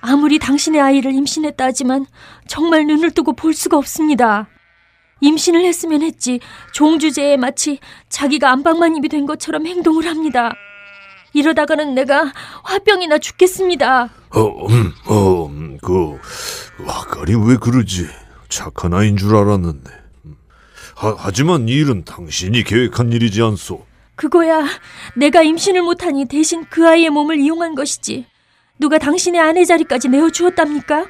아무리 당신의 아이를 임신했다 하지만 정말 눈을 뜨고 볼 수가 없습니다. 임신을 했으면 했지 종주제에 마치 자기가 안방마님이 된 것처럼 행동을 합니다. 이러다가는 내가 화병이나 죽겠습니다. 어, 음, 어, 음, 그 아가리 왜 그러지? 착한 아이인 줄 알았는데. 음. 하, 하지만 이 일은 당신이 계획한 일이지 않소. 그거야 내가 임신을 못하니 대신 그 아이의 몸을 이용한 것이지. 누가 당신의 아내 자리까지 내어주었답니까?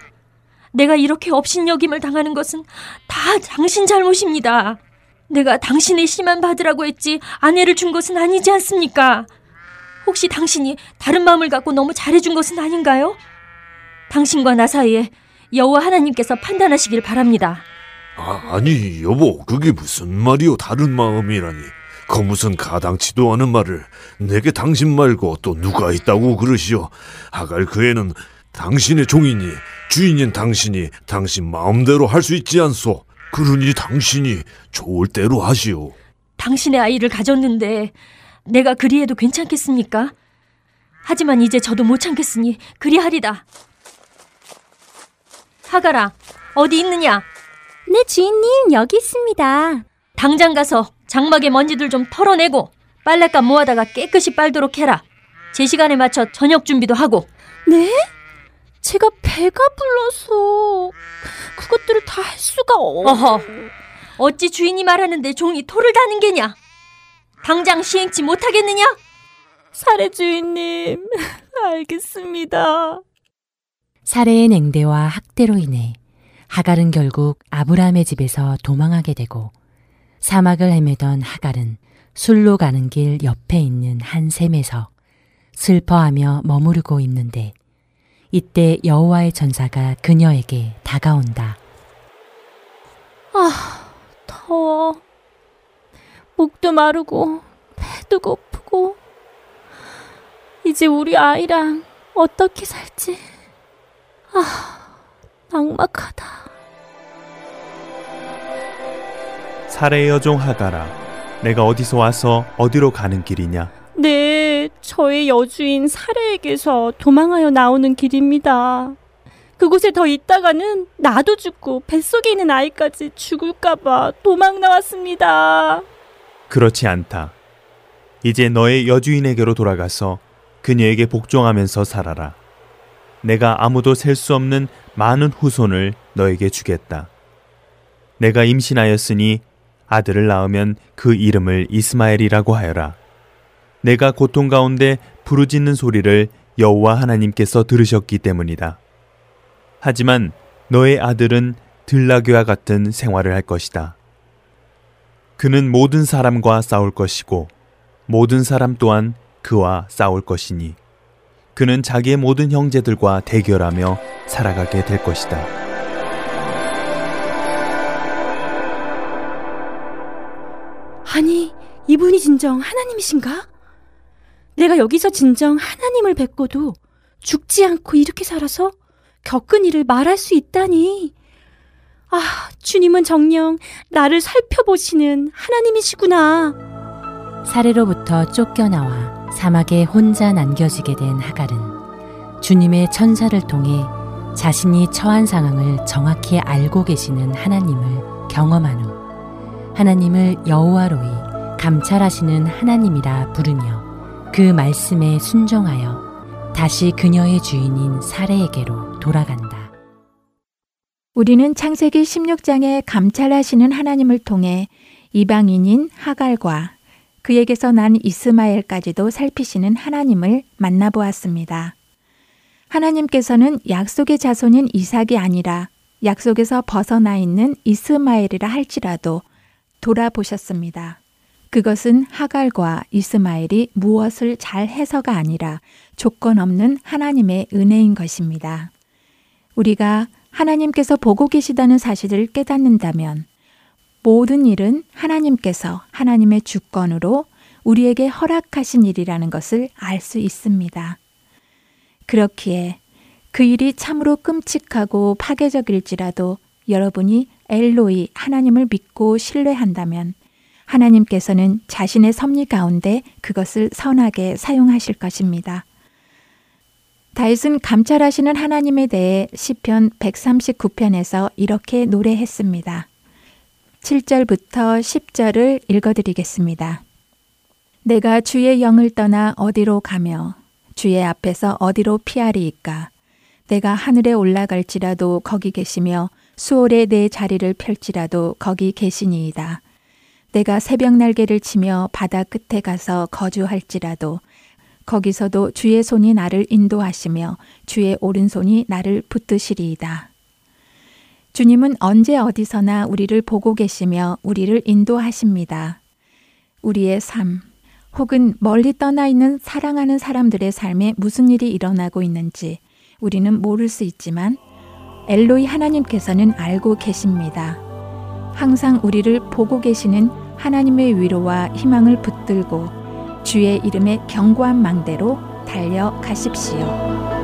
내가 이렇게 업신여김을 당하는 것은 다 당신 잘못입니다. 내가 당신의 씨만 받으라고 했지 아내를 준 것은 아니지 않습니까? 혹시 당신이 다른 마음을 갖고 너무 잘해준 것은 아닌가요? 당신과 나 사이에 여호와 하나님께서 판단하시길 바랍니다. 아, 아니 여보 그게 무슨 말이오 다른 마음이라니. 그 무슨 가당치도 않은 말을 내게 당신 말고 또 누가 있다고 그러시오. 하갈 그 애는 당신의 종이니 주인인 당신이 당신 마음대로 할 수 있지 않소. 그러니 당신이 좋을 대로 하시오. 당신의 아이를 가졌는데 내가 그리해도 괜찮겠습니까? 하지만 이제 저도 못 참겠으니 그리하리다. 하가라, 어디 있느냐? 네, 주인님, 여기 있습니다. 당장 가서 장막의 먼지들 좀 털어내고 빨랫감 모아다가 깨끗이 빨도록 해라. 제 시간에 맞춰 저녁 준비도 하고. 네? 제가 배가 불러서 그것들을 다 할 수가 없... 어허, 어찌 주인이 말하는데 종이 토를 다는 게냐? 당장 시행치 못하겠느냐? 사례 주인님, 알겠습니다. 사례의 냉대와 학대로 인해 하갈은 결국 아브라함의 집에서 도망하게 되고 사막을 헤매던 하갈은 술로 가는 길 옆에 있는 한 샘에서 슬퍼하며 머무르고 있는데 이때 여호와의 전사가 그녀에게 다가온다. 아, 더워. 목도 마르고 배도 고프고 이제 우리 아이랑 어떻게 살지? 아, 막막하다. 사례의 여종 하가라, 내가 어디서 와서 어디로 가는 길이냐? 네, 저의 여주인 사례에게서 도망하여 나오는 길입니다. 그곳에 더 있다가는 나도 죽고 뱃속에 있는 아이까지 죽을까봐 도망 나왔습니다. 그렇지 않다. 이제 너의 여주인에게로 돌아가서 그녀에게 복종하면서 살아라. 내가 아무도 셀 수 없는 많은 후손을 너에게 주겠다. 내가 임신하였으니 아들을 낳으면 그 이름을 이스마엘이라고 하여라. 내가 고통 가운데 부르짖는 소리를 여호와 하나님께서 들으셨기 때문이다. 하지만 너의 아들은 들나귀와 같은 생활을 할 것이다. 그는 모든 사람과 싸울 것이고 모든 사람 또한 그와 싸울 것이니 그는 자기의 모든 형제들과 대결하며 살아가게 될 것이다. 아니, 이분이 진정 하나님이신가? 내가 여기서 진정 하나님을 뵙고도 죽지 않고 이렇게 살아서 겪은 일을 말할 수 있다니. 아, 주님은 정녕 나를 살펴보시는 하나님이시구나. 사례로부터 쫓겨나와 사막에 혼자 남겨지게 된 하갈은 주님의 천사를 통해 자신이 처한 상황을 정확히 알고 계시는 하나님을 경험한 후 하나님을 여호와로이 감찰하시는 하나님이라 부르며 그 말씀에 순종하여 다시 그녀의 주인인 사례에게로 돌아간다. 우리는 창세기 16장에 감찰하시는 하나님을 통해 이방인인 하갈과 그에게서 난 이스마엘까지도 살피시는 하나님을 만나보았습니다. 하나님께서는 약속의 자손인 이삭이 아니라 약속에서 벗어나 있는 이스마엘이라 할지라도 돌아보셨습니다. 그것은 하갈과 이스마엘이 무엇을 잘 해서가 아니라 조건 없는 하나님의 은혜인 것입니다. 우리가 하나님께서 보고 계시다는 사실을 깨닫는다면 모든 일은 하나님께서 하나님의 주권으로 우리에게 허락하신 일이라는 것을 알 수 있습니다. 그렇기에 그 일이 참으로 끔찍하고 파괴적일지라도 여러분이 엘로이 하나님을 믿고 신뢰한다면 하나님께서는 자신의 섭리 가운데 그것을 선하게 사용하실 것입니다. 다윗은 감찰하시는 하나님에 대해 시편 139편에서 이렇게 노래했습니다. 7절부터 10절을 읽어드리겠습니다. 내가 주의 영을 떠나 어디로 가며 주의 앞에서 어디로 피하리이까? 내가 하늘에 올라갈지라도 거기 계시며 수월에 내 자리를 펼지라도 거기 계시니이다. 내가 새벽 날개를 치며 바다 끝에 가서 거주할지라도 거기서도 주의 손이 나를 인도하시며 주의 오른손이 나를 붙드시리이다. 주님은 언제 어디서나 우리를 보고 계시며 우리를 인도하십니다. 우리의 삶, 혹은 멀리 떠나 있는 사랑하는 사람들의 삶에 무슨 일이 일어나고 있는지 우리는 모를 수 있지만 엘로이 하나님께서는 알고 계십니다. 항상 우리를 보고 계시는 하나님의 위로와 희망을 붙들고 주의 이름의 견고한 망대로 달려가십시오.